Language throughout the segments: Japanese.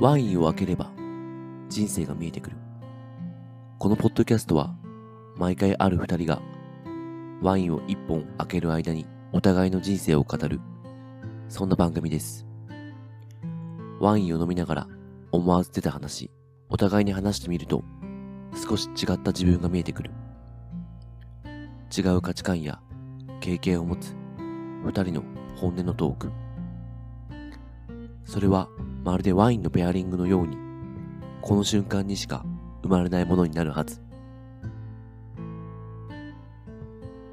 ワインを開ければ人生が見えてくる。このポッドキャストは毎回ある二人がワインを一本開ける間にお互いの人生を語る、そんな番組です。ワインを飲みながら思わず出た話、お互いに話してみると少し違った自分が見えてくる。違う価値観や経験を持つ二人の本音のトーク。それはまるでワインのペアリングのように、この瞬間にしか生まれないものになるはず。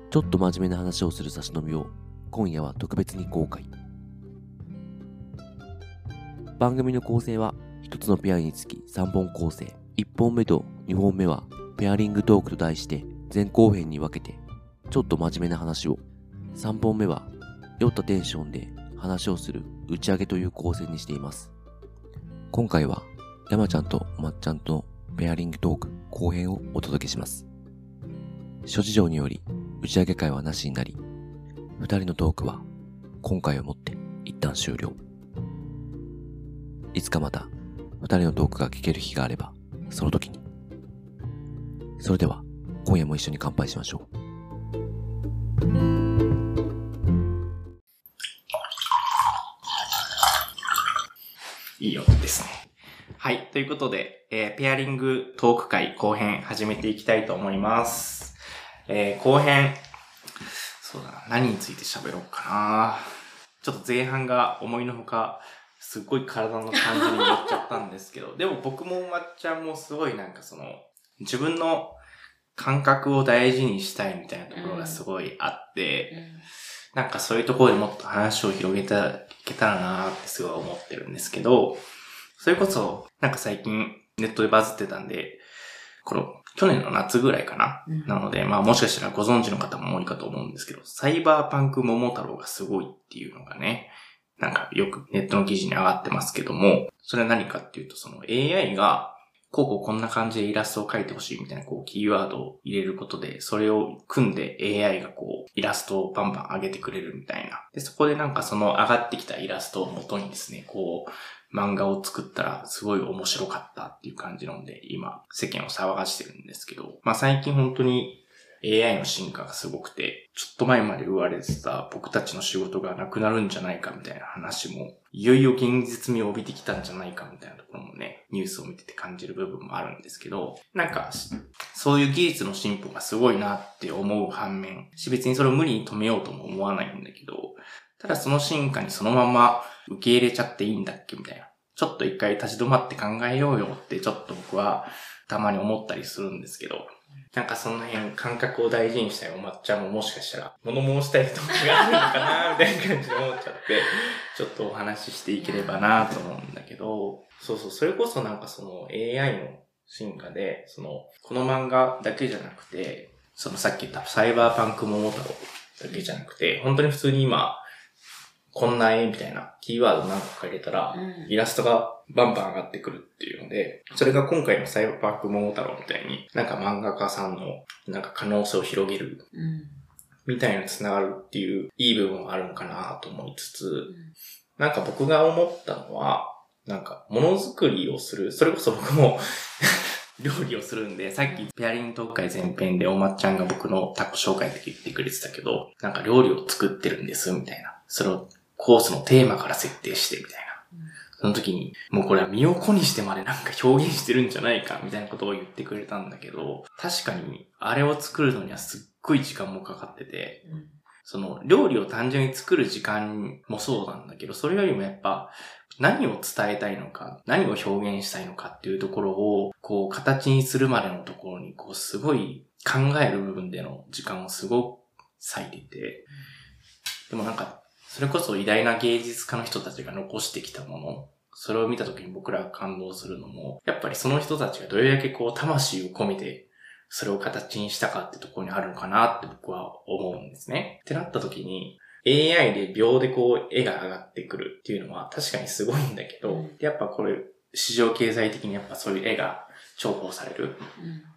ちょっと真面目な話をする差し飲みを今夜は特別に公開。番組の構成は一つのペアにつき3本構成。1本目と2本目はペアリングトークと題して前後編に分けてちょっと真面目な話を。3本目は酔ったテンションで話をする打ち上げという構成にしています。今回は山ちゃんとまっちゃんとのペアリングトーク後編をお届けします。諸事情により打ち上げ会はなしになり、二人のトークは今回をもって一旦終了。いつかまた二人のトークが聞ける日があれば、その時に。それでは今夜も一緒に乾杯しましょう。ですね。はい。ということで、えーペアリングトーク会後編始めていきたいと思います。えー後編、そうだな、何について喋ろうかな。ちょっと前半が思いのほか、すっごい体の感じに乗っちゃったんですけど、でも僕もまっちゃんもすごいなんかその、自分の感覚を大事にしたいみたいなところがすごいあって、なんかそういうところでもっと話を広げていけたらなーってすごい思ってるんですけど、それこそ、なんか最近ネットでバズってたんで、この去年の夏ぐらいかな？うんなので、まあもしかしたらご存知の方も多いかと思うんですけど、サイバーパンク桃太郎がすごいっていうのがね、なんかよくネットの記事に上がってますけども、それは何かっていうと、その AI が、こうこうこんな感じでイラストを描いてほしいみたいなこうキーワードを入れることで、それを組んで AI がこうイラストをバンバン上げてくれるみたいな。で、そこでなんかその上がってきたイラストを元にですね、こう漫画を作ったらすごい面白かったっていう感じなんで、今世間を騒がしてるんですけど、まあ最近本当に AI の進化がすごくて、ちょっと前まで言われてた僕たちの仕事がなくなるんじゃないかみたいな話も、いよいよ現実味を帯びてきたんじゃないかみたいなところもね、ニュースを見てて感じる部分もあるんですけど、なんか、そういう技術の進歩がすごいなって思う反面、し別にそれを無理に止めようとも思わないんだけど、ただその進化にそのまま受け入れちゃっていいんだっけみたいな。ちょっと一回立ち止まって考えようよってちょっと僕はたまに思ったりするんですけど、なんかその辺感覚を大事にしたいお抹茶ももしかしたら物申したいとこがあるのかなみたいな感じで思っちゃって、ちょっとお話ししていければなと思うんだけど、そうそう、それこそなんかその AI の進化で、その、この漫画だけじゃなくて、そのさっき言ったサイバーパンク桃太郎だけじゃなくて、本当に普通に今、こんな絵みたいなキーワード何個か入れたら、イラストがバンバン上がってくるっていうので、それが今回のサイバーパンク桃太郎みたいに、なんか漫画家さんのなんか可能性を広げるみたいな繋がるっていういい部分はあるのかなと思いつつ、なんか僕が思ったのは、なんかものづくりをする、それこそ僕も 料理をするんで、さっきペアリント会前編でおまっちゃんが僕のタコ紹介って言ってくれてたけど、なんか料理を作ってるんです、みたいな。それをコースのテーマから設定して、みたいな。その時に、もうこれは身を粉にしてまでなんか表現してるんじゃないか、みたいなことを言ってくれたんだけど、確かに、あれを作るのにはすっごい時間もかかってて、その料理を単純に作る時間もそうなんだけど、それよりもやっぱ何を伝えたいのか、何を表現したいのかっていうところを、こう形にするまでのところに、こうすごい考える部分での時間をすごく割いてて、でもなんか、それこそ偉大な芸術家の人たちが残してきたもの、それを見た時に僕らが感動するのも、やっぱりその人たちがどれだけこう魂を込めてそれを形にしたかってところにあるのかなって僕は思うんですね。ってなった時に、AI で秒でこう絵が上がってくるっていうのは確かにすごいんだけど、うんやっぱこれ市場経済的にやっぱそういう絵が重宝される。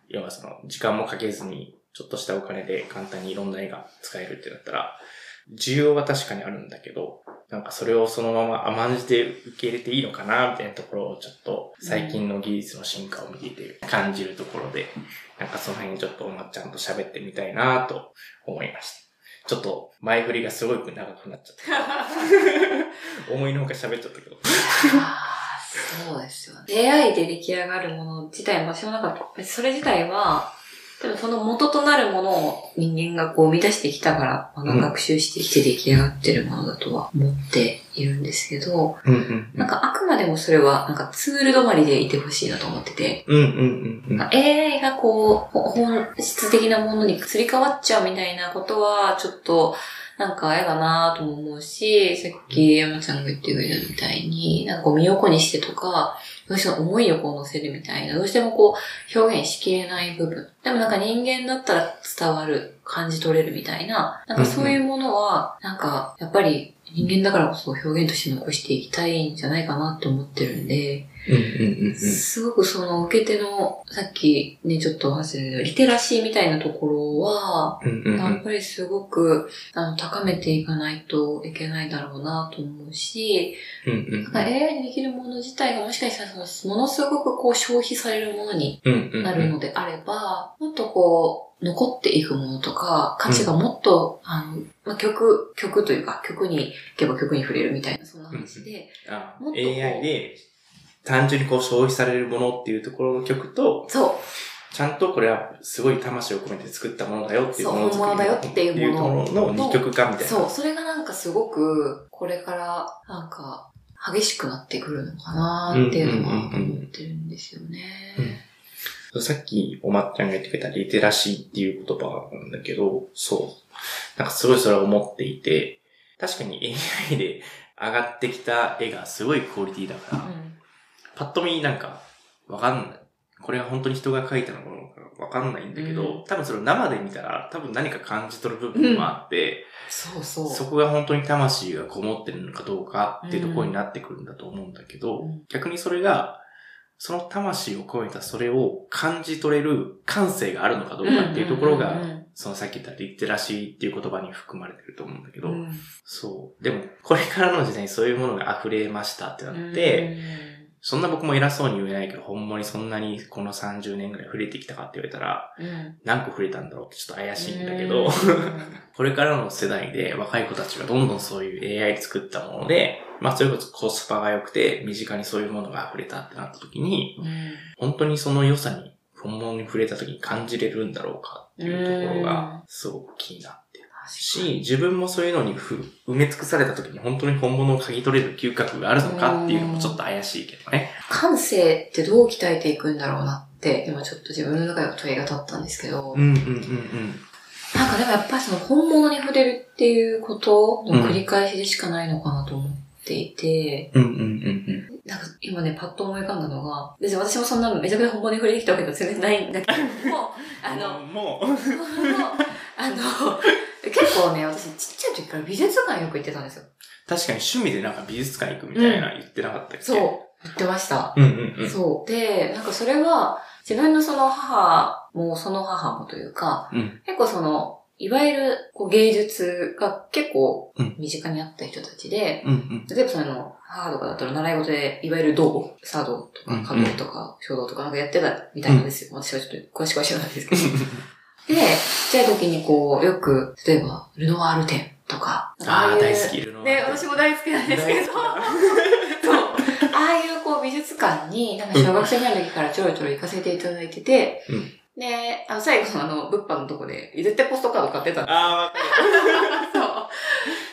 要はその時間もかけずにちょっとしたお金で簡単にいろんな絵が使えるってなったら、需要は確かにあるんだけど、なんかそれをそのまま甘んじて受け入れていいのかな、みたいなところをちょっと最近の技術の進化を見ていて感じるところで、なんかその辺ちょっとおまっちゃんと喋ってみたいなと思いました。ちょっと前振りがすごく長くなっちゃった。思いのほか喋っちゃったけど。そうですよね。AI で出来上がるもの自体も私もなんか、それ自体は、多分その元となるものを人間がこう生み出してきたから、まあうん。学習してきて出来上がってるものだとは思っているんですけど、うんうんなんかあくまでもそれはなんかツール止まりでいてほしいなと思ってて、うんうんうんうん。まあ AI がこう、ほ本質的なものにすり替わっちゃうみたいなことは、ちょっと、なんか嫌だなとも思うし、さっき山ちゃんが言ってくれたみたいに、なんかこう身を粉にしてとか、どうしても思いをこう乗せるみたいな、どうしてもこう表現しきれない部分。でもなんか人間だったら伝わる、感じ取れるみたいな、なんかそういうものは、なんかやっぱり人間だからこそ表現として残していきたいんじゃないかなって思ってるんで、すごくその受け手の、さっきね、ちょっとお話ししたけどリテラシーみたいなところは、うんうんうん。やっぱりすごく、あの、高めていかないといけないだろうなと思うし、うんか AI でできるもの自体がもしかしたらその、ものすごくこう消費されるものにうんうん。なるのであれば、もっとこう、残っていくものとか、価値がもっと、あの、まあ、曲、曲というか、曲に行けば曲に触れるみたいな、そんな話で、あもっと AI で単純にこう消費されるものっていうところの曲と、そう、ちゃんとこれはすごい魂を込めて作ったものだよっていうそうものづくり本物だよっていうものの二極化みたいな。そう、それがなんかすごく、これから、なんか、激しくなってくるのかなっていうのは思ってるんですよね。さっきおまっちゃんが言ってくれたリテラシーっていう言葉なんだけど、そう。なんかすごいそれを思っていて、確かに AI で上がってきた絵がすごいクオリティだから、パッと見なんかわかんない。これが本当に人が描いたのかわかんないんだけど、うん多分それを生で見たら多分何か感じ取る部分もあって、そうそう。そこが本当に魂がこもってるのかどうかっていうところになってくるんだと思うんだけど、うん逆にそれが、その魂を込めたそれを感じ取れる感性があるのかどうかっていうところが、うんうんそのさっき言ったリテラシーっていう言葉に含まれてると思うんだけど、うんそう。でも、これからの時代にそういうものが溢れましたってなって、そんな僕も偉そうに言えないけど、ほんまにそんなにこの30年ぐらい触れてきたかって言われたら、うん。うん何個触れたんだろうってちょっと怪しいんだけど、うん。これからの世代で若い子たちがどんどんそういう AI で作ったもので、まあそれこそコスパが良くて身近にそういうものが溢れたってなった時に、うん。本当にその良さに本物に触れた時に感じれるんだろうかっていうところがすごく気になって。るし、自分もそういうのにふ埋め尽くされた時に本当に本物を嗅ぎ取れる嗅覚があるのかっていうのもちょっと怪しいけどね。感性ってどう鍛えていくんだろうなって、今ちょっと自分の中では問いが立ったんですけど、うんうんうんうん。なんかでもやっぱりその本物に触れるっていうことの繰り返しでしかないのかなと思っていて、うんうんうんうん。なんか今ね、パッと思い浮かんだのが、別に私もそんなめちゃくちゃ本物に触れてきたわけでは全然ないんだけども、あの、もう、あの、結構ね、私ちっちゃい時から美術館よく行ってたんですよ。確かに趣味でなんか美術館行くみたいな言ってなかったっけ？そう、言ってました。うんうんうん。そう。で、なんかそれは、自分のその母もその母もというか、うん結構その、いわゆるこう芸術が結構うん身近にあった人たちで、うんうん。例えばその、母とかだったら習い事で、いわゆる道、茶道とうんか、華道とか、書道とかなんかやってたみたいなんですよ。私はちょっと詳しくは知らないですけど。で、ちっちゃい時にこう、よく、例えば、ルノワール展とか、ああ、大好きいるの。ね、私も大好きなんですけど。ああいうこう美術館に、なんか小学生ぐらいの時からちょろちょろ行かせていただいてて、うんで、あの、最後のあの、物販のとこで、絶対ポストカード買ってたんですああ、わかる。そ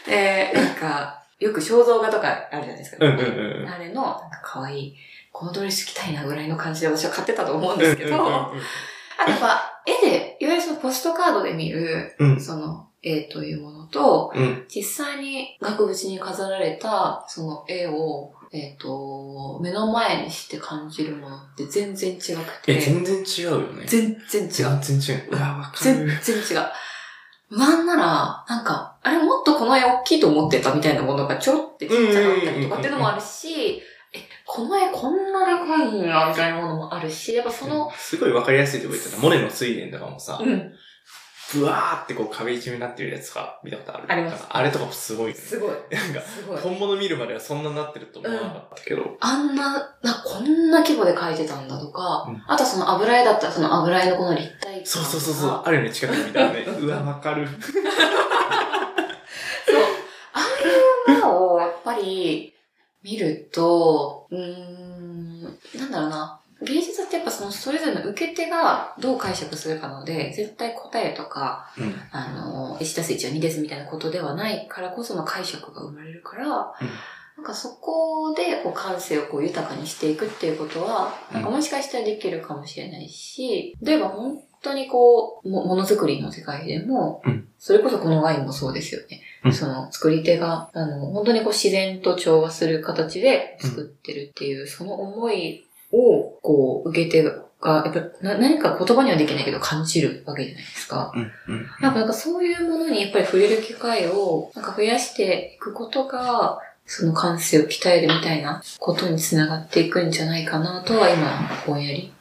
う。で、なんか、よく肖像画とかあるじゃないですか。うんうんうん。あれの、なんか可愛い、このドレス着たいなぐらいの感じで私は買ってたと思うんですけど、あとやっぱ、絵で、いわゆるそのポストカードで見る、うんうん。その絵というものと、うん。実際に額縁に飾られたその絵を、えっ、と、目の前にして感じるものって全然違くえ、て。全然違うよね。全然違う。全然違う。うわ、わか全る。然違う。なんなら、なんか、あれもっとこの絵大きいと思ってたみたいなものがちょろってちっちゃかったりとかっていうのもあるし、え、この絵こんなでかいんや、みたいなものもあるし、やっぱその、すごいわかりやすいとこ言ってた。モネの睡蓮とかもさう、ん。ブワーってこう壁一面になってるやつとか見たことある？ありますあれとかもすごい。すごい。なんか。本物見るまではそんなになってると思わなかったけど。あんな、な、こんな規模で描いてたんだとか、うんあとその油絵だったらその油絵のこの立体感そうそうそうそう。あるよね、近くで見たらね。うわ、わかる。そう。ああいうものをやっぱり見ると、うーん、なんだろうな。芸術ってやっぱそのそれぞれの受け手がどう解釈するかので、絶対答えとか、うん。あの、1たす1は2ですみたいなことではないからこその解釈が生まれるから、なんかそこでこう感性をこう豊かにしていくっていうことは、なんかもしかしたらできるかもしれないし、例えば本当にこう、もものづくりの世界でも、うんそれこそこのワインもそうですよね。うんその作り手が、あの、本当にこう自然と調和する形で作ってるっていう、その思いを、こう、受け手が、やっぱな何か言葉にはできないけど感じるわけじゃないですか。かなんかそういうものにやっぱり触れる機会をなんか増やしていくことが、その感性を鍛えるみたいなことにつながっていくんじゃないかなとは今、ぼんやり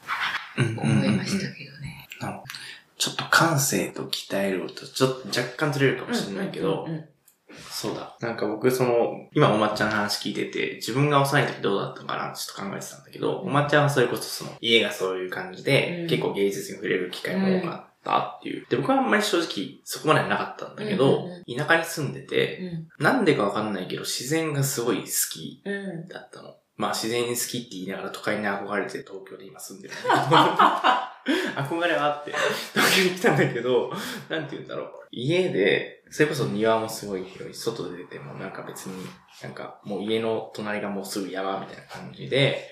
うん。思いましたけどちょっと感性と鍛えると、ちょっと若干ずれるかもしれないけどそうだ。なんか僕、その、今おまっちゃんの話聞いてて、自分が幼い時どうだったのかなってちょっと考えてたんだけど、おまっちゃんはそれこそその、家がそういう感じで、うん結構芸術に触れる機会も多かったっていう。で、僕はあんまり正直そこまではなかったんだけど、田舎に住んでて、なんでかわかんないけど、自然がすごい好き。だったの。まあ自然好きって言いながら都会に憧れて東京で今住んでる。憧れはあって、東京に来たんだけど、なんて言うんだろう。家で、それこそ庭もすごい広い。外で出てもなんか別に、なんかもう家の隣がもうすぐ山みたいな感じで、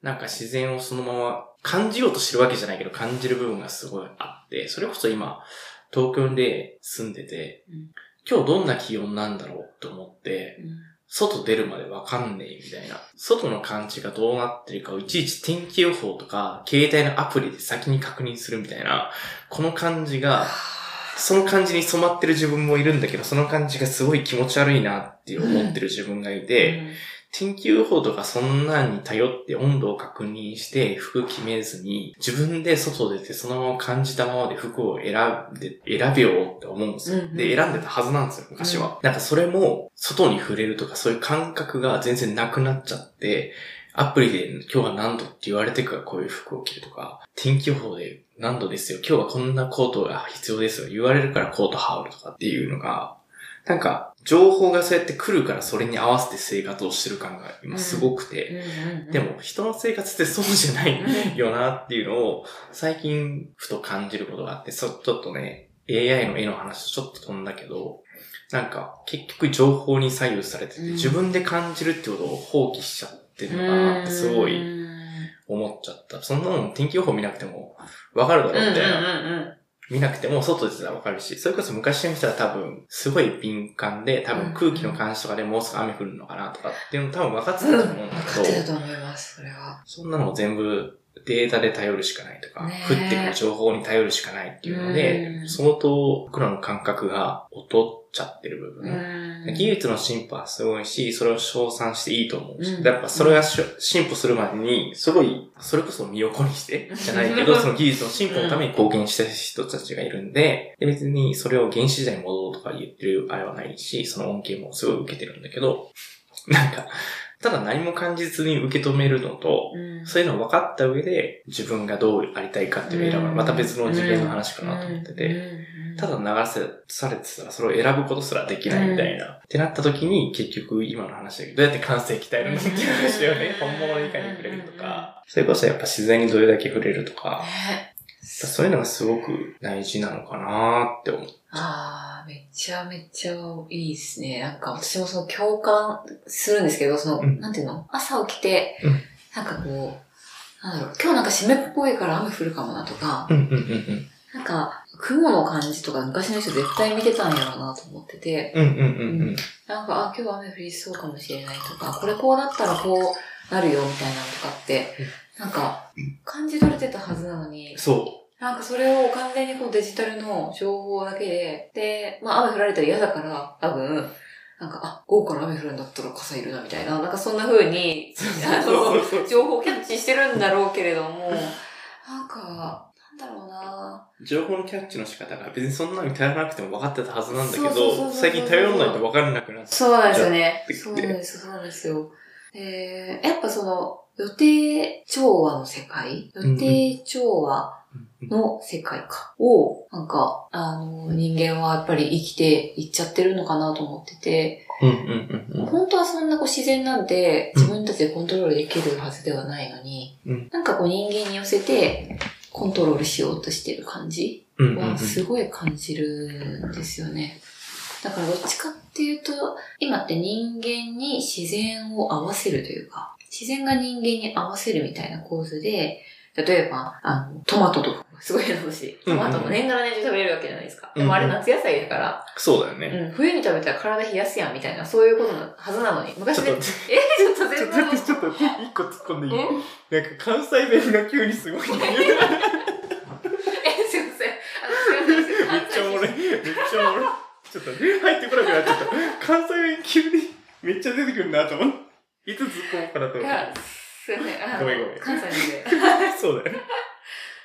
なんか自然をそのまま感じようとしてるわけじゃないけど感じる部分がすごいあって、それこそ今、東京で住んでて、うん今日どんな気温なんだろうと思って、外出るまでわかんねえみたいな。外の感じがどうなってるかをいちいち天気予報とか、携帯のアプリで先に確認するみたいな、この感じが、その感じに染まってる自分もいるんだけど、その感じがすごい気持ち悪いなって思ってる自分がいて、天気予報とかそんなんに頼って温度を確認して服決めずに、自分で外出てそのまま感じたままで服を選んで、選べようって思うんですよ。うんうんで、選んでたはずなんですよ、昔は。なんかそれも、外に触れるとかそういう感覚が全然なくなっちゃって、アプリで今日は何度って言われてからこういう服を着るとか、天気予報で何度ですよ、今日はこんなコートが必要ですよ、言われるからコート羽織るとかっていうのが、なんか、情報がそうやって来るからそれに合わせて生活をしてる感が今すごくて、でも人の生活ってそうじゃないよなっていうのを最近ふと感じることがあって、そちょっとね、AI の絵の話とちょっと飛んだけど、なんか結局情報に左右されてて、うん自分で感じるってことを放棄しちゃってるのかなってすごい思っちゃった。そんなの天気予報見なくてもわかるだろうみたいな。見なくても外出てたらわかるし、それこそ昔の人は多分、すごい敏感で、多分空気の監視とかでもうすぐ雨降るのかなとかっていうの多分分かってたと思うんだ分かけど、ってたと思います、それは。そんなのも全部データで頼るしかないとか、ね降ってくる情報に頼るしかないっていうので、うん。相当僕らの感覚が劣っちゃってる部分。うん。技術の進歩はすごいし、それを称賛していいと思うし、うん。やっぱそれがしょ進歩するまでに、すごい、それこそ身を粉にして、じゃないけど、その技術の進歩のために貢献した人たちがいるんで、で別にそれを原始時代に戻ろうとか言ってるあれはないし、その恩恵もすごい受けてるんだけど、なんか、ただ何も感じずに受け止めるのと、うん。そういうのを分かった上で、自分がどうありたいかっていうのを選ぶ。のはまた別の次元の話かなと思ってて、ただ流せされてたらそれを選ぶことすらできないみたいな。ってなった時に結局今の話だけど、どうやって感性鍛えるのっていう話だよね。本物の理解に触れるとか。それこそやっぱ自然にどれだけ触れるとか。ねそういうのがすごく大事なのかなって思う。ああ、めちゃめちゃいいですね。なんか私もその共感するんですけど、その、うんなんていうの？朝起きて、うんなんかこう、なんだろう、今日なんか湿っぽいから雨降るかもなとか、うんうんうんうん。なんか雲の感じとか昔の人絶対見てたんやろうなと思ってて、うんうんうんうん。なんか、あ、今日雨降りそうかもしれないとか、これこうなったらこうなるよみたいなのとかって、なんか、感じ取れてたはずなのに、そなんかそれを完全にこうデジタルの情報だけで、で、まあ雨降られたら嫌だから、多分、なんか、あ、午後から雨降るんだったら傘いるなみたいな、なんかそんな風に、あの、情報をキャッチしてるんだろうけれども、なんか、なんだろうな情報のキャッチの仕方が別にそんなに頼らなくても分かってたはずなんだけど、最近頼らないと分からなくなって。そうなんですよね。そうなんですよ、そうなんですよ。えー、やっぱその、予定調和の世界？予定調和の世界か。を、なんか、あの、人間はやっぱり生きていっちゃってるのかなと思ってて。本当はそんなこう自然なんで自分たちでコントロールできるはずではないのに、うんなんかこう人間に寄せてコントロールしようとしてる感じはすごい感じるんですよね。だからどっちかっていうと、今って人間に自然を合わせるというか、自然が人間に合わせるみたいな構図で、例えば、あの、トマトとか、すごい話。トマトも年がら年中食べれるわけじゃないですか。でもあれ夏野菜だから、そうだよね。うん、冬に食べたら体冷やすやんみたいな、そういうことなはずなのに。昔で、ちょっと え、ちょっとちょっと全部。ちょっと、一個突っ込んでいい？えなんか関西弁が急にすごいね。え、すいません。あの、すいません。めっちゃおもろい。めっちゃおもろい。ちょっと入ってこなくなっちゃった。関西弁急にめっちゃ出てくるなと思って。いつ突っ込もうかなと思っいや、すいません。ごめんごめん関西なんで。て。そうだよね。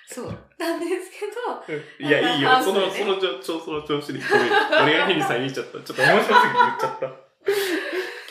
そう。なんですけど、うんいや、いいよ。その、その調調その調子で。ごめん。俺が変にさ、言っちゃった。ちょっと面白すぎて言っちゃった。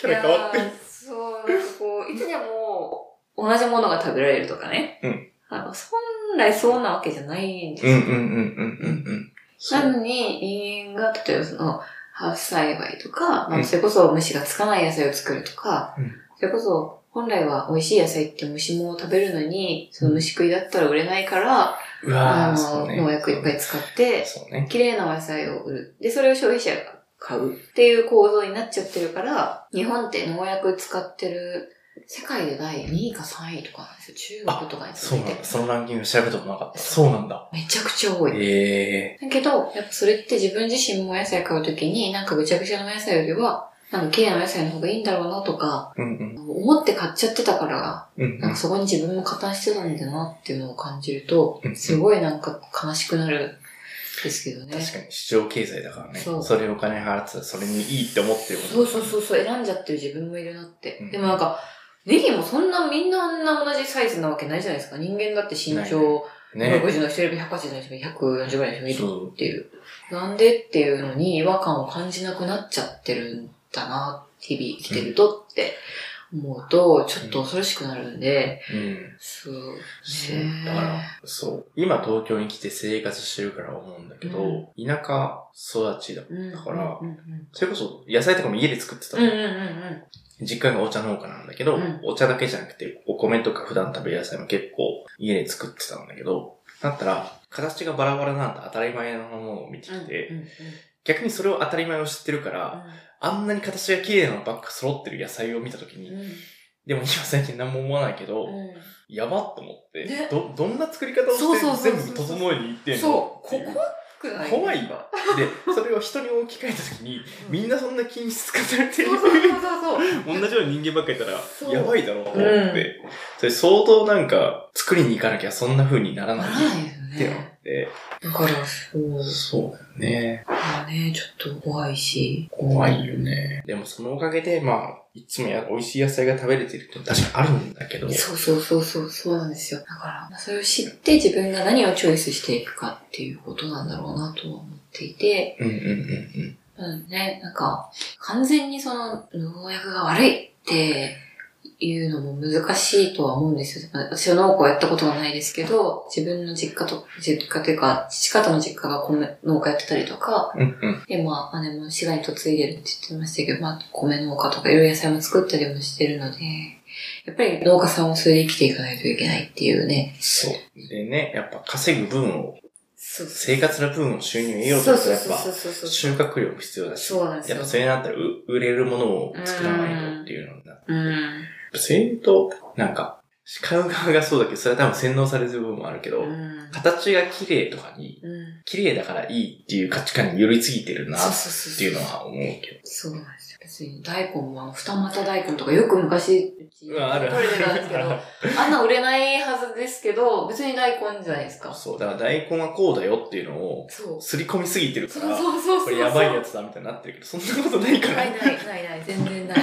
キャラ変わっていやーそう、なんかこう、いつでも同じものが食べられるとかね。うん。あの、本来そうなわけじゃないんですよ。うんうんうんうんうんうん。なのに、人間が、例えばその、ハウス栽培とか、まあ、うんそれこそ虫がつかない野菜を作るとか、うんそれこそ、本来は美味しい野菜って虫も食べるのに、その虫食いだったら売れないから、うわあの、うね。農薬いっぱい使って、ね。綺麗なお野菜を売る。で、それを消費者が買うっていう構造になっちゃってるから、日本って農薬使ってる世界で第2位か3位とかなんですよ。中国とかに続いてそうなんだ。。そのランキング調べたことなかった。そうなんだ。めちゃくちゃ多い。ええだけど、やっぱそれって自分自身もお野菜買うときに、なんかぐちゃぐちゃなお野菜よりは、なんか綺麗なお野菜の方がいいんだろうなとか、ー。うんうん。思って買っちゃってたから、うんなんかそこに自分も加担してたんだなっていうのを感じるとう、んすごいなんか悲しくなるんですけどね。確かに市場経済だからね。そうそれお金払ってたらそれにいいって思ってるそうそうそうそう、選んじゃってる自分もいるなって。うんでもなんか、ネギもそんなみんなあんな同じサイズなわけないじゃないですか。人間だって身長ね。150の人いれば180の人も140ぐらいの人もいる。っていう。なんでっていうのに違和感を感じなくなっちゃってるんだな、日々生きてるとって思うと、ちょっと恐ろしくなるんで、うん。そう。そうね。だから、そう。今東京に来て生活してるから思うんだけど、田舎育ちだ。うん、だからうんうんそれこそ野菜とかも家で作ってたの。うんうんうんうん実家がお茶農家なんだけど、うんお茶だけじゃなくて、お米とか普段食べる野菜も結構家で作ってたんだけど、だったら、形がバラバラなんだ当たり前のものを見てきうん。て、うんうん逆にそれを当たり前を知ってるから、あんなに形が綺麗なのばっか揃ってる野菜を見たときに、うん。うんでも今最近何も思わないけど、うん。やばっと思って、ね。ど、どんな作り方をして全部整えにいってんの？そう、ここ怖い？わ。で、それを人に置き換えたときに、みんなそんな均質化されてる。そう。そうそうそう。同じような人間ばっかりいたらやばいだろうと思って、それ相当なんか、作りに行かなきゃそんな風にならない。ならないって思っね。て、だから、そう。そうだよね。まあね、ちょっと怖いし。怖いよね。でもそのおかげで、まあ、いつもや美味しい野菜が食べれてるって確かにあるんだけど、そうそうそうそう、そうなんですよ。だから、まあそれを知って自分が何をチョイスしていくかっていうことなんだろうなとは思っていて、うんうんうんうんね、なんか、完全にその農薬が悪いっていうのも難しいとは思うんですよ。私は農家をやったことはないですけど、自分の実家と、実家というか、父方の実家が米農家やってたりとか、うん。うんうん。で、まあ、姉も滋賀に嫁いでるって言ってましたけど、まあ、米農家とかいろいろ野菜も作ったりもしてるので、やっぱり農家さんもそれで生きていかないといけないっていうね。そう。でね、やっぱ稼ぐ分を、そう生活の分を収入を得ようとするとやっぱ。収穫量も必要だし、そうなんですよ。やっぱそれになったらう売れるものを作らないとっていうのになって、うん。それと、なんか、買う側がそうだけど、それは多分洗脳されてる部分もあるけど、うん。形が綺麗とかに、うん。綺麗だからいいっていう価値観に寄りすぎてるなっ。ていうのは思うけそうなんですよ。別に大根もあの二股大根とかよく昔、うちど。うんある取れてたんですけど、あんな売れないはずですけど、別に大根じゃないですか。そう、だから大根はこうだよっていうのを。すり込みすぎてるから、そうそうそうそう。これやばいやつだみたいになってるけど、そんなことないから。ないないないない、全然ない。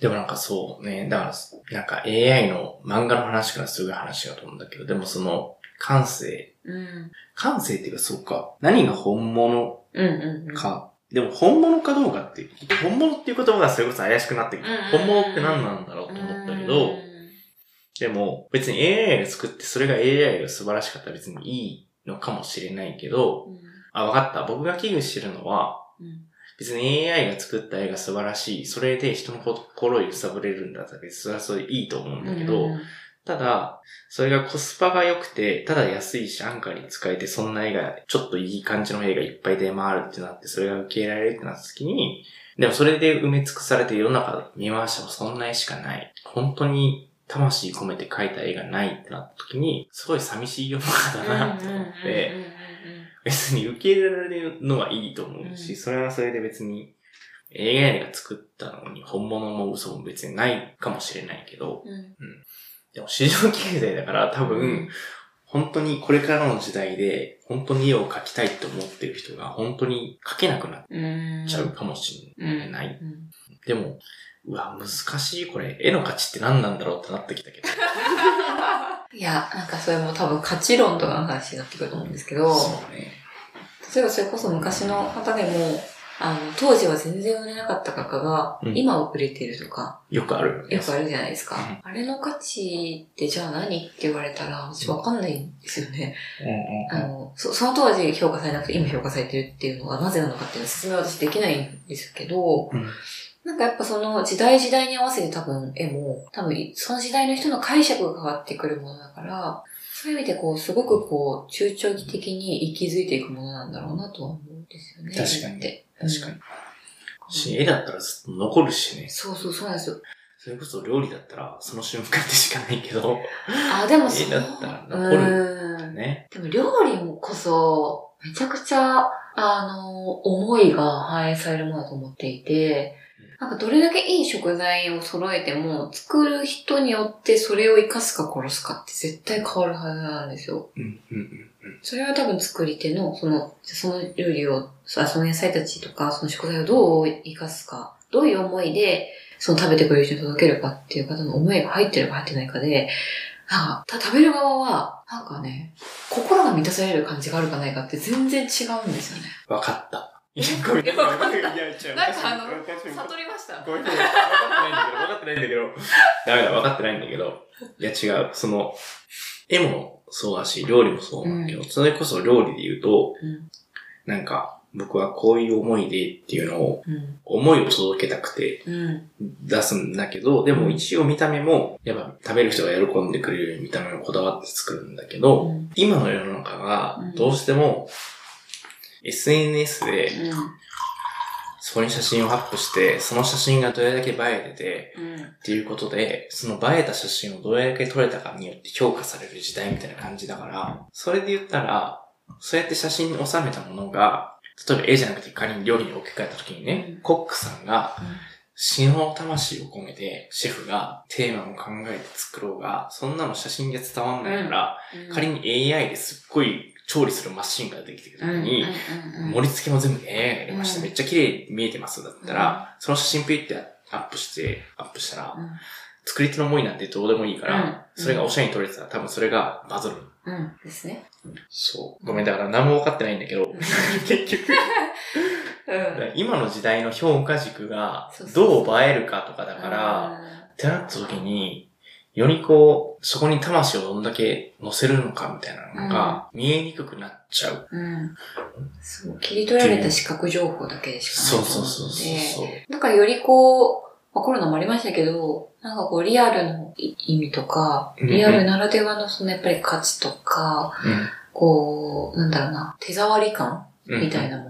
でもなんかそうね、だから、なんか AI の漫画の話からすごい話が飛んだけど、でもその感性。うん。感性っていうかそうか。何が本物うんうんうん。か。でも本物かどうかっていう、本物っていう言葉がそれこそ怪しくなってくる。本物って何なんだろうと思ったけど、でも別に AI が作ってそれが AI が素晴らしかったら別にいいのかもしれないけど、うん。あ、わかった。僕が危惧してるのは、うん。別に AI が作った絵が素晴らしい。それで人の心を揺さぶれるんだったら別にそれはそれでいいと思うんだけど、うんただ、それがコスパが良くて、ただ安いし安価に使えて、そんな絵が、ちょっといい感じの絵がいっぱい出回るってなって、それが受け入れられるってなった時に、でもそれで埋め尽くされて世の中見回してもそんな絵しかない。本当に魂込めて描いた絵がないってなった時に、すごい寂しい世の中だなと思って、別に受け入れられるのはいいと思うし、うんそれはそれで別に AI が作ったのに本物も嘘も別にないかもしれないけど、うんうんでも市場経済だから多分、本当にこれからの時代で、本当に絵を描きたいって思ってる人が本当に描けなくなっうん。ちゃうかもしれない。うんでも、うわ、難しいこれ。絵の価値って何なんだろうってなってきたけど。いや、なんかそれも多分価値論とかの話になってくると思うんですけど、ね。例えばそれこそ昔の方でも、あの、当時は全然売れなかった画家がう、ん今売れてるとか、よくあるよくあるじゃないですか。うんあれの価値ってじゃあ何って言われたら、私わかんないんですよね。うんうんうん。あの、そその当時評価されなくて今評価されてるっていうのがなぜなのかっていうのは説明は私できないんですけど、うんなんかやっぱその時代時代に合わせて多分絵も、多分その時代の人の解釈が変わってくるものだから、そういう意味でこう、すごくこう、中長期的に息づいていくものなんだろうなとは思うんですよね。確かに。確かに。うんし、絵だったらずっと残るしね。そうそうそうなんですよ。それこそ料理だったら、その瞬間でしかないけど、あ、でもそう。絵だったら残るうんね。でも料理もこそ、めちゃくちゃ、あの、思いが反映されるものだと思っていて、なんかどれだけいい食材を揃えても、作る人によってそれを活かすか殺すかって絶対変わるはずなんですよ。うん、うん、うん。それは多分作り手の、その、その料理を、そその野菜たちとか、その食材をどう活かすか、どういう思いで、その食べてくれる人に届けるかっていう方の思いが入ってるか入ってないかで、なんか、た食べる側は、なんかね、心が満たされる感じがあるかないかって全然違うんですよね。わかった。いや、ごめん。いや。なんかあの私悟りました。ごめん。分かってないんだけど、分かってないんだけど。ダメだ、分かってないんだけど。いや、違う。その、絵もそうだし、料理もそうなんだけど、それこそ料理で言うと、うん。なんか、僕はこういう思いでっていうのを、うん。思いを届けたくてうん。出すんだけど、でも一応見た目も、やっぱ食べる人が喜んでくれるように見た目をこだわって作るんだけど、うん。今の世の中がうんどうしても SNS でうん。そこに写真をアップして、その写真がどれだけ映えてて、うん。っていうことで、その映えた写真をどれだけ撮れたかによって評価される時代みたいな感じだから、それで言ったら、そうやって写真に収めたものが、例えば絵じゃなくて仮に料理に置き換えた時にね、うんコックさんが死の魂を込めて、シェフがテーマを考えて作ろうが、そんなの写真じゃ伝わんないから、うん。仮に AI ですっごい調理するマシンができてきた時に、うん、盛り付けも全部 AI がやりました。うんめっちゃ綺麗に見えてます。だったら、その写真ピッてアップして、アップしたら、うん。作り手の思いなんてどうでもいいから、うんそれがおしゃれに撮れてたら多分それがバズる。うん。ですね。そう。ごめん、だから何も分かってないんだけど、結局、うん。今の時代の評価軸がどう映えるかとかだから、ってなった時に、よりこう、そこに魂をどんだけ乗せるのかみたいなのが見えにくくなっちゃう。うん。うん。そう。切り取られた視覚情報だけでしかそうないそう。そうそう。なんかよりこう、まあ、コロナもありましたけど、なんかこうリアルの意味とか、うんリアルならではのそのやっぱり価値とか、こう、なんだろうな、手触り感うん。みたいなも。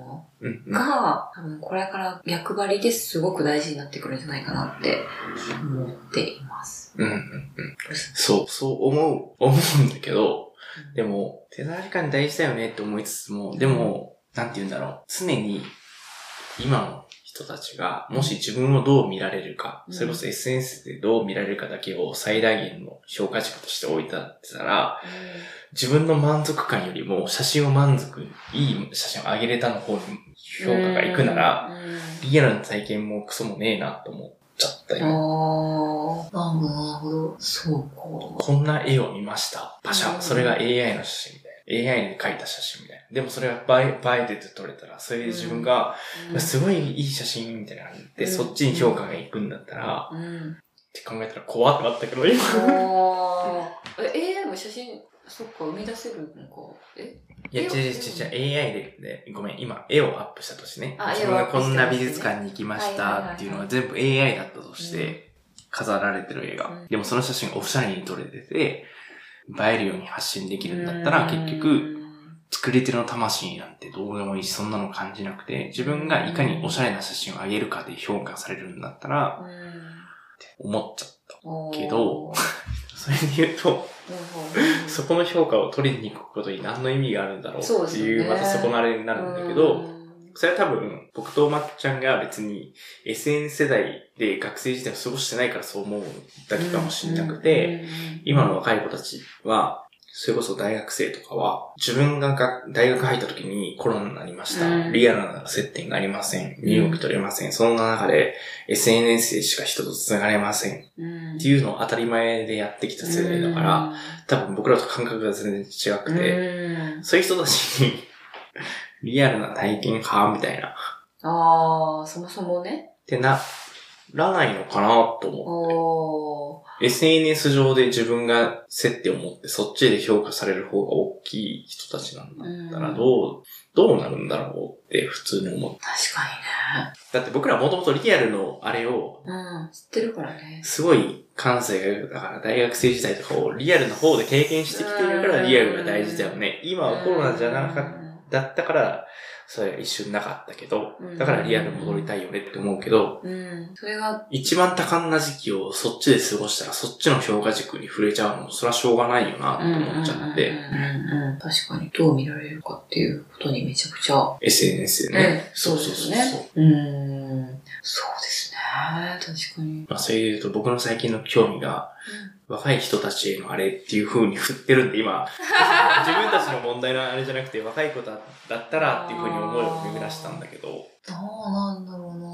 が、多分これから役割ですごく大事になってくるんじゃないかなって思っています。うん。うん。うん。そう、そう思う、思うんだけど、でも、手触り感大事だよねって思いつつも、でも、なんて言うんだろう。常に、今の人たちが、もし自分をどう見られるか、うんそれこそ SNS でどう見られるかだけを最大限の評価軸として置いたってたら、自分の満足感よりも写真を満足、いい写真を上げれたの方に評価がいくなら、、リアルな体験もクソもねえなと思っちゃっったああ、今。なるほど。そうか。こんな絵を見ました。パシャ。うんそれが AI の写真みたいな。AI に描いた写真みたいな。でもそれが映え、映えてて撮れたら、それで自分が、うんすごいいい写真みたいなので、うんそっちに評価がいくんだったら、うん。って考えたら怖ってなったけど、今。AI も写真、そっか、生み出せるのか。え？いや、違う違う違う AI で、で、ごめん、今、絵をアップしたとしてね。あ自分がこんな美術館に行きましたっていうのが全部 AI だったとして、飾られてる絵が。うんでもその写真がオフシャレに撮れてて、映えるように発信できるんだったら、結局、、作り手の魂なんてどうでもいいし、そんなの感じなくて、自分がいかにおしゃれな写真をあげるかで評価されるんだったら、思っちゃった。けど それで言うと、そこの評価を取りに行くことに何の意味があるんだろうっていう、ですよね。またそこのあれになるんだけど、それは多分、僕とまっちゃんが別に SNS 世代で学生時代を過ごしてないからそう思うだけかもしれなくて、、今の若い子たちは、それこそ大学生とかは、自分がが大学入った時にコロナになりました。うんリアルな接点がありません。身動き取れません。そんな中で SNS でしか人と繋がれません。うん、っていうのを当たり前でやってきた世代だから、多分僕らと感覚が全然違くて、うん、そういう人たちにリアルな体験派みたいな、っああ、そもそもね。てならないのかなと思って。SNS 上で自分が接点を持ってそっちで評価される方が大きい人たちなんだったらうんどう、どうなるんだろうって普通に思う。確かだって僕らもともとリアルのあれをにね。うん、知ってるからね。すごい感性がだから大学生時代とかをリアルの方で経験してきてるからリアルが大事だよね。今はコロナじゃなかった、だったから、それは一瞬なかったけどう、んだからリアル戻りたいよねって思うけど、うん。それが、一番多感な時期をそっちで過ごしたらそっちの評価軸に触れちゃうのもそれはしょうがないよなって思っちゃって、うんうんうんうん、確かにどう見られるかっていうことにめちゃくちゃ。SNS でうんね。そうですねうーん。そうですね。確かに。まあ、それで言うと僕の最近の興味が、若い人たちへのあれっていう風に振ってるんで、今、自分たちの問題のあれじゃなくて、若い子だだったらっていう風に思いを巡らしたんだけど、どうなんだろうな。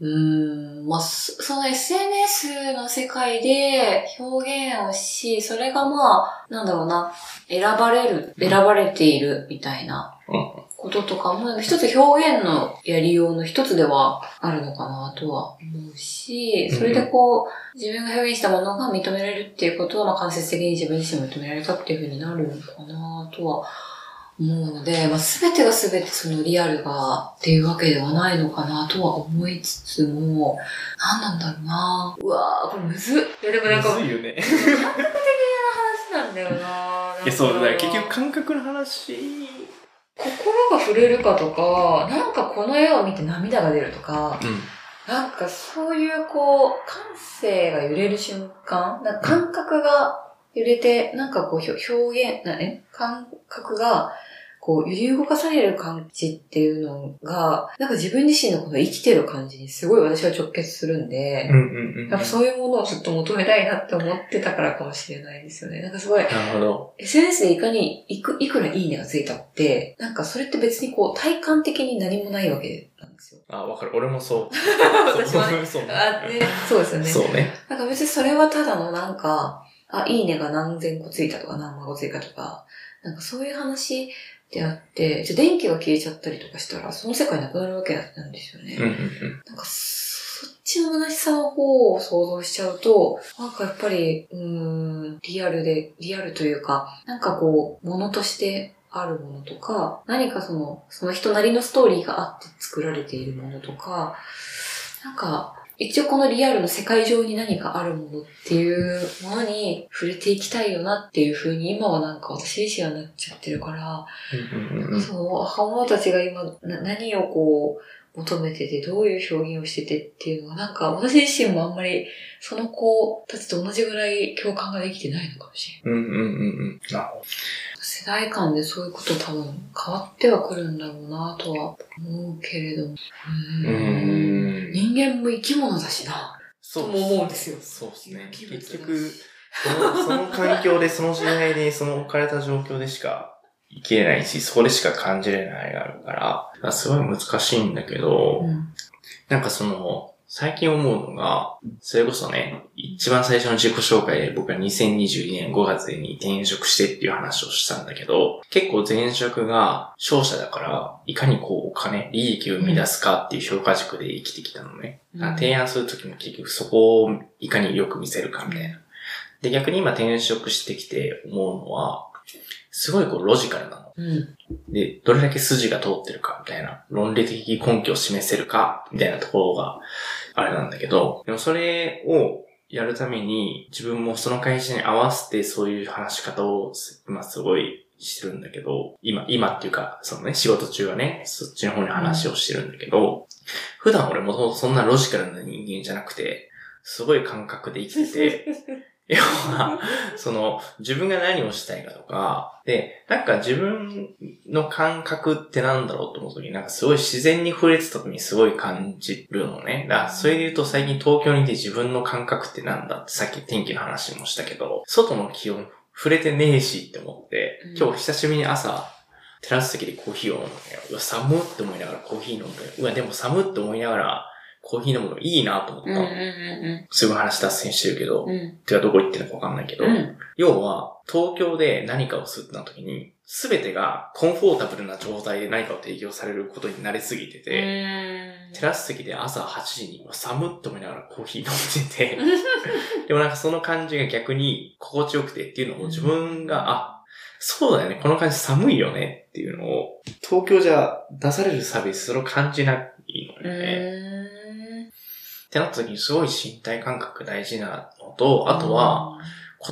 うーん。まあ、そその SNS の世界で表現をし、それがまあ、なんだろうな、選ばれる、選ばれているみたいな。うんこととかも、一つ表現のやりようの一つではあるのかなとは思うし、それでこう、自分が表現したものが認められるっていうことは、まあ間接的に自分自身も認められたっていうふうになるのかなとは思うので、まあ全てが全てそのリアルがっていうわけではないのかなとは思いつつも、何なんだろうなうわーこれむずっ。いやでもなんか、むずいよね。話なんだよないや、そう、だ結局感覚の話、心が触れるかとか、なんかこの絵を見て涙が出るとか、うん。なんかそういうこう、感性が揺れる瞬間、なんか感覚が揺れて、なんかこう表現、なえ？感覚が、こう揺り動かされる感じっていうのが、なんか自分自身のこの生きてる感じにすごい私は直結するんで、うんうんうん。やっぱそういうものをずっと求めたいなって思ってたからかもしれないですよね。なんかすごい、なるほど。SNS でいかにいく、いくらいいねがついたって、なんかそれって別にこう体感的に何もないわけなんですよ。あ、わかる。俺もそう。私はねそうね。あ、ね、そうですよね。そうね。なんか別にそれはただのなんか、あ、いいねが何千個ついたとか何万個ついたとか、なんかそういう話であって、じゃあ電気が消えちゃったりとかしたら、その世界なくなるわけなんですよね。なんかそっちの虚しさの方を想像しちゃうと、なんかやっぱり、うーん、リアルで、リアルというか、なんかこう、ものとしてあるものとか、何かその、その人なりのストーリーがあって作られているものとか、なんか、一応このリアルの世界上に何かあるものっていうものに触れていきたいよなっていう風に今はなんか私自身はなっちゃってるから。その若者たちが今な何をこう求めててどういう表現をしててっていうのはなんか私自身もあんまりその子たちと同じぐらい共感ができてないのかもしれない。うんうんうんうん。なるほど。世代間でそういうこと多分変わってはくるんだろうなとは思うけれども。うん。人間も生き物だしな。そうとも思うんですよそうですね。結局、その、その環境で、その時代で、その置かれた状況でしか生きれないし、そこでしか感じれないがあるから、すごい難しいんだけど、うん。なんかその、最近思うのが、それこそね、一番最初の自己紹介で僕は2022年5月に転職してっていう話をしたんだけど、結構前職が商社だから、いかにこうお金、利益を生み出すかっていう評価軸で生きてきたのね。うん提案するときも結局そこをいかによく見せるかみたいな。で、逆に今転職してきて思うのは、すごいこうロジカルなの。うん。で、どれだけ筋が通ってるかみたいな、論理的根拠を示せるかみたいなところがあれなんだけど、でもそれをやるために自分もその会社に合わせてそういう話し方をす今すごいしてるんだけど、今、今っていうか、そのね、仕事中はね、そっちの方に話をしてるんだけど、普段俺もともとそんなロジカルな人間じゃなくて、すごい感覚で生きてて、要は、その、自分が何をしたいかとか、で、なんか自分の感覚ってなんだろうと思うときに、なんかすごい自然に触れてた時にすごい感じるのね。だからそれで言うと最近東京にいて自分の感覚ってなんだってさっき天気の話もしたけど、外の気温触れてねえしって思ってうん、今日久しぶりに朝、テラス席でコーヒーを飲んだよ。うわ、寒って思いながらコーヒー飲んで、うわ、でも寒って思いながらコーヒー飲むのいいなと思ったうん。うん。の。うすごい話脱線してるけど、ん。うん。てかどこ行ってるのかわかんないけど、うん。要は、東京で何かをするってなった時に、すべてがコンフォータブルな状態で何かを提供されることに慣れすぎてて、テラス席で朝8時に寒って思いながらコーヒー飲んでて、でもなんかその感じが逆に心地よくてっていうのも自分が、あ、そうだよね、この感じ寒いよねっていうのを、東京じゃ出されるサービスそれを感じないのよね。ってなった時にすごい身体感覚大事なのと、あとは、、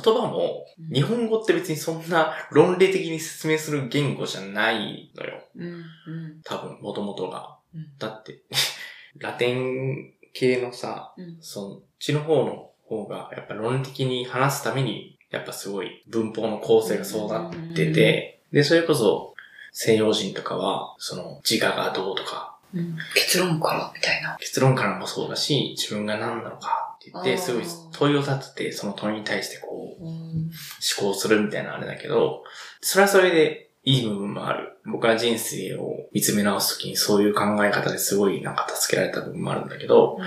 言葉も、日本語って別にそんな論理的に説明する言語じゃないのよ。うん。うん。多分、もともとが。うんだって、ラテン系のさ、うん。そっちの方の方が、やっぱ論理的に話すために、やっぱすごい文法の構成がそうなってて、で、それこそ西洋人とかは、その自我がどうとか、うん。結論から、みたいな。結論からもそうだし、自分が何なのかって言って、すごい問いを立てて、その問いに対してこう、うん。思考するみたいなあれだけど、それはそれでいい部分もある。僕は人生を見つめ直すときにそういう考え方ですごいなんか助けられた部分もあるんだけど、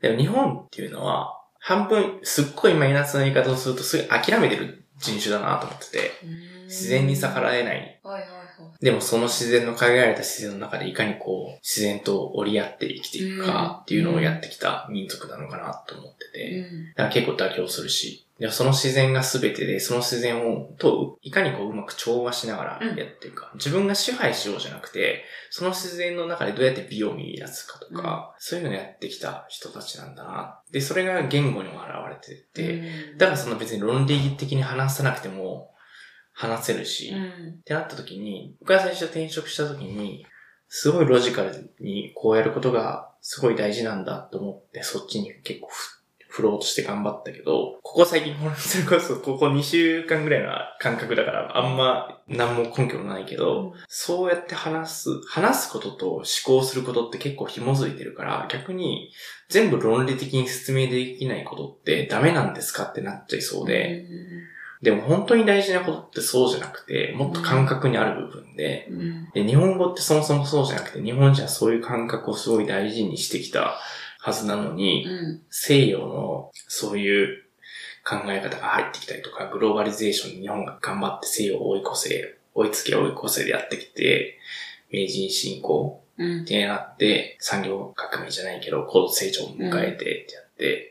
でも日本っていうのは、半分、すっごいマイナスな言い方をするとすぐ諦めてる人種だなと思ってて、自然に逆らえないはいはい。でもその自然の限られた自然の中でいかにこう、自然と折り合って生きていくかっていうのをやってきた民族なのかなと思ってて、うん。だから結構妥協するし、その自然が全てで、その自然を、と、いかにこううまく調和しながらやっていくか。自分が支配しようじゃなくて、その自然の中でどうやって美を見出すかとか、そういうのをやってきた人たちなんだな。で、それが言語にも現れてて、だからその別に論理的に話さなくても話せるし、うん。ってなった時に、僕が最初転職した時に、すごいロジカルにこうやることがすごい大事なんだと思って、そっちに結構ふ振ろうとして頑張ったけど、ここ最近、それこそここ2週間ぐらいの感覚だから、あんま何も根拠もないけど、そうやって話す、話すことと思考することって結構紐づいてるから、逆に全部論理的に説明できないことってダメなんですかってなっちゃいそうで、でも本当に大事なことってそうじゃなくて、もっと感覚にある部分で、うん。で日本語ってそもそもそうじゃなくて、日本人はそういう感覚をすごい大事にしてきたはずなのに、うん。西洋のそういう考え方が入ってきたりとか、グローバリゼーションに日本が頑張って西洋を追い越せ、追いつけ追い越せでやってきて、明治進行うんっ。てなって、産業革命じゃないけど、高度成長を迎えてってや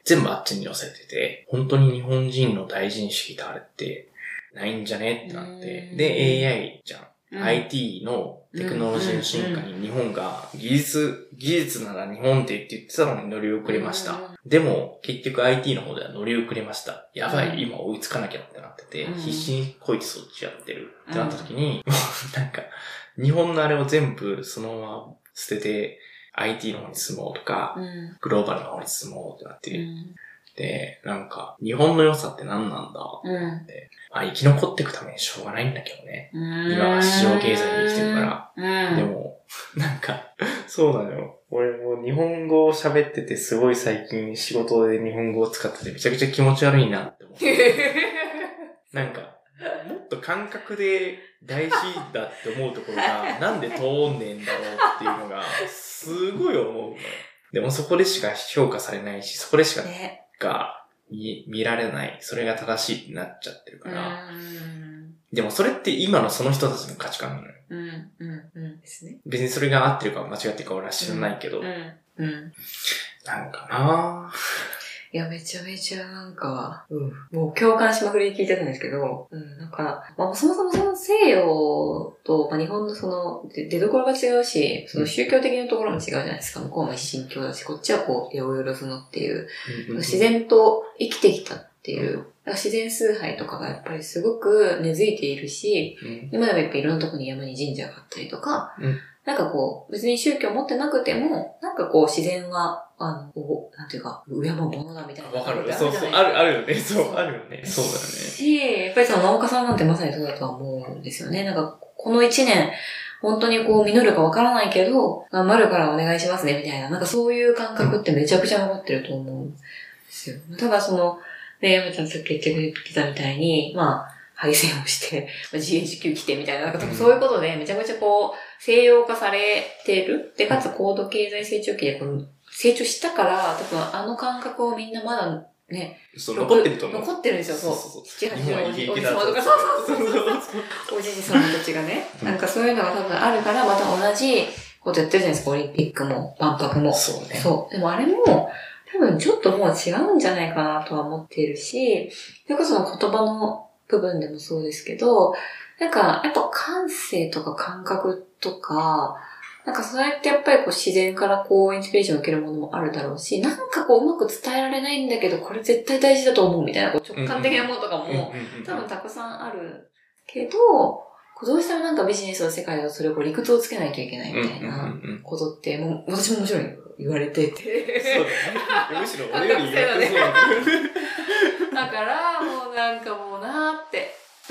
全部あっちに寄せてて、本当に日本人の大事にしてあれって、ないんじゃねってなってう。んで、AI じゃん。うん IT のテクノロジーの進化に日本が技術、技術なら日本って言ってたのに乗り遅れました。うんでも、結局 IT の方では乗り遅れました。やばうんい、今追いつかなきゃってなってて、うん必死にこいつそっちやってるってなった時に、もうなんか、日本のあれを全部そのまま捨てて、IT の方に進もうとか、うん。グローバルの方に進もうってなって、うん。で、なんか、日本の良さって何なんだうん。まあ、生き残っていくためにしょうがないんだけどね。うん。今は市場経済に生きてるから。うん。でも、なんか、そうなのよ。俺も日本語を喋っててすごい最近仕事で日本語を使っててめちゃくちゃ気持ち悪いなって思って。なんか、もっと感覚で大事だって思うところが、なんで通んねえんだろうっていうのが、すごい思う。でもそこでしか評価されないし、そこでしか、ね。が見見られない、それが正しいってなっちゃってるうから、ん。でもそれって今のその人たちの価値観なのよ。うん。うん。うん。ですね。別にそれが合ってるか間違ってるか俺は知らないけど、うん。うん。なんかなぁ。いや、めちゃめちゃなんか、うん。もう共感しまくりで聞いてたんですけど、うん。なんか、まあ、そもそもその西洋と、まあ、日本のその、で出所が違うし、その宗教的なところも違うじゃないですか。向こうも一神教だし、こっちはこう、八百万のっていう、自然と生きてきたっていう、自然崇拝とかがやっぱりすごく根付いているし、うん今でもやっぱいろんなとこに山に神社があったりとか、うんなんかこう、別に宗教持ってなくても、なんかこう自然は、あの、こうなんていうか、敬うものだみたいな。わかる。あそうそう。ある、あるよね。そう、あるよね。そうだよね。し、やっぱりその農家さんなんてまさにそうだとは思うんですよね。なんか、この一年、本当にこう、実るかわからないけど、頑張るからお願いしますね、みたいな。なんかそういう感覚ってめちゃくちゃ残ってると思うんですよ。ただその、ね、山ちゃんさっき言ってくれてたみたいに、まあ、配線をして、まあ、GHQ 来てみたいな、なんかそういうことでめちゃくちゃこう、西洋化されてる？で、かつ高度経済成長期でこの成長したから、多分あの感覚をみんなまだね、残ってると思う。残ってるんですよ、そう。そうそう七八日本はイケイケだおじ様とか、そうそうそうそう。おじいさんたちがね、うんなんかそういうのが多分あるから、また同じことやってるじゃないですか、オリンピックも、万博も。そうね。そう。でもあれも、多分ちょっともう違うんじゃないかなとは思っているし、それこその言葉の部分でもそうですけど、なんか、やっぱ感性とか感覚とか、なんかそうやってやっぱりこう自然からこうインスピレーションを受けるものもあるだろうし、なんかこううまく伝えられないんだけど、これ絶対大事だと思うみたいなこう直感的なものとかも、多分たくさんあるけど、どうしてもなんかビジネスの世界ではそれをこう理屈をつけないといけないみたいなことって、もう私ももちろん言われてて。そうだね。むしろ俺より言ってそうだ だから、もうなんかもう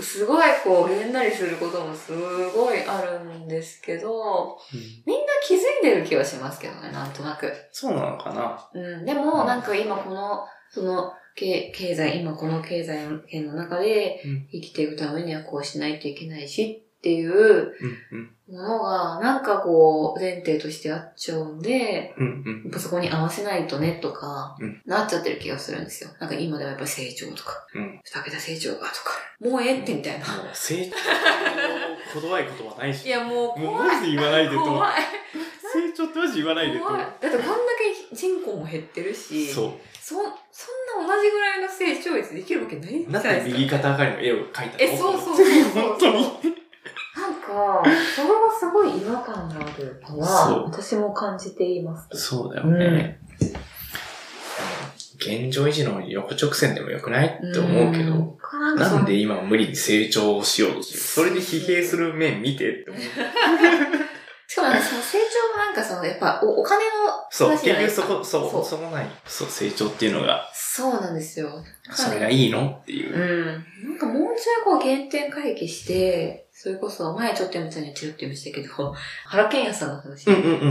すごいこう、げんなりすることもすごいあるんですけど、みんな気づいてる気はしますけどね、なんとなく。そうなのかな？うん、でも、なんか今この、その、経経済、今この経済圏の中でうん。生きていくためにはこうしないといけないしっていううんうん。ものが、なんかこう、前提としてあっちゃうんで、うんうんやっぱそこに合わせないとねとかうん、なっちゃってる気がするんですよ。なんか今ではやっぱ成長とか、うん。二桁成長がとか、もうええってみたいな。もう成長の怖い言葉ないし。いやもうもう怖い。マジで言わないでと。怖い。成長ってマジ言わないでと。怖い。だってこんだけ人口も減ってるし、そう。そ、そんな同じぐらいの成長率できるわけないじゃななんいですか。で右肩上がりの絵を描いたの？え、そうそうそうそう。本当に？か、それはすごい違和感があるのは、私も感じています。そうだよね。現状維持の横直線でもよくないって思うけど、んなんなんで今は無理に成長をしようとしてる？それで疲弊する面見てって思う。しかもなんかその成長もなんかその、やっぱおお金のそう、話じゃ結局ないですかそこ、そう、そこない。そう、成長っていうのが、そうなんですよ。それがいいのっていうう。ん。なんかもうちょいこう原点回帰して、それこそ前ちょっと山ちゃんにチロって言いましたけど、原健也さんの話うんうんうんうん。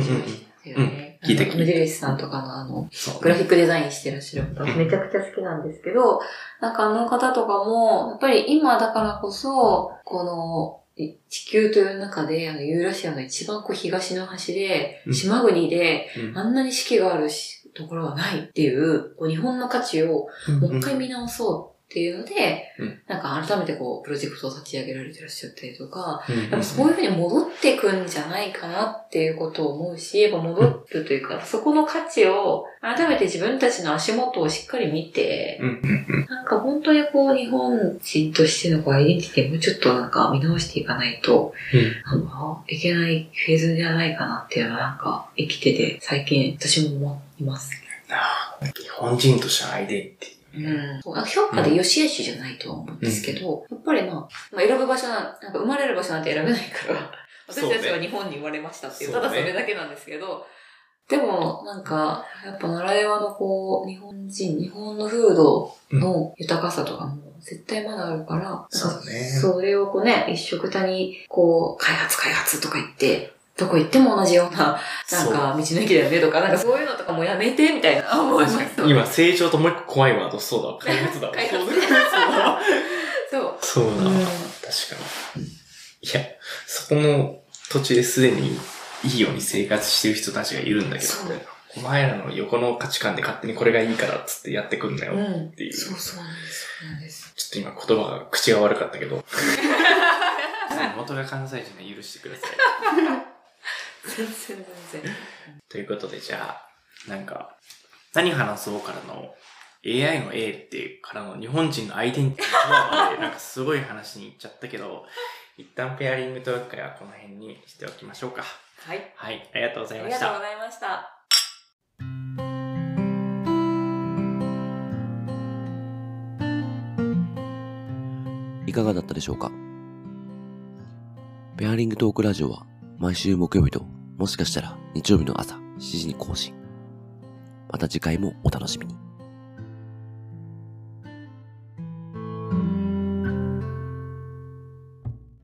うん聞いた聞いた無印さんとかのあの、そうグラフィックデザインしてらっしゃる方、めちゃくちゃ好きなんですけど、なんかあの方とかも、やっぱり今だからこそ、この、い地球という中で、あの、ユーラシアの一番こう東の端で、うん。島国で、うん。あんなに四季があるしところはないっていう、こう日本の価値をもう一回見直そうっていうので、うんなんか改めてこう、プロジェクトを立ち上げられてらっしゃったりとか、うんやっぱそういうふうに戻っていくんじゃないかなっていうことを思うし、やっぱ戻るというか、そこの価値を、改めて自分たちの足元をしっかり見て。なんか本当にこう、日本人としてのこう、アイデンティティもうちょっとなんか見直していかないと、なんか、いけないフェーズじゃないかなっていうのはなんか、生きてて、最近私も思います。日本人としてのアイデンティティ。うん。評価で良し悪しじゃないとは思うんですけど、やっぱりまあ、まあ、選ぶ場所なん、なんか生まれる場所なんて選べないから、私たちは日本に生まれましたっていう、そうね。ただそれだけなんですけど、でも、なんか、やっぱ奈良山のこう、日本人、日本の風土の豊かさとかも絶対まだあるから、そうね。それをこうね、一緒くたに、こう、開発開発とか言って、どこ行っても同じような、なんか、道の駅だよねとか、なんかそういうのとかもやめて、みたいな思います。そう今、成長ともう一個怖いワード、そうだわ、開発だわ。開発そうだわそう。そうだわ。うん確かに。いや、そこの土地ですでにいいように生活してる人たちがいるんだけど、そうお前らの横の価値観で勝手にこれがいいからっつってやってくんだようんっていう。そうそうなんです。そうなんです。ちょっと今言葉が、口が悪かったけど。元が関西人が許してください。全然全然。ということで、じゃあ、なんか、何話そうからの、AI の A ってからの日本人のアイデンティティまで、なんかすごい話に行っちゃったけど、一旦ペアリングトーク会はこの辺にしておきましょうか。はい。はい、ありがとうございました。ありがとうございました。いかがだったでしょうか？ペアリングトークラジオは毎週木曜日ともしかしたら日曜日の朝7時に更新。また次回もお楽しみに。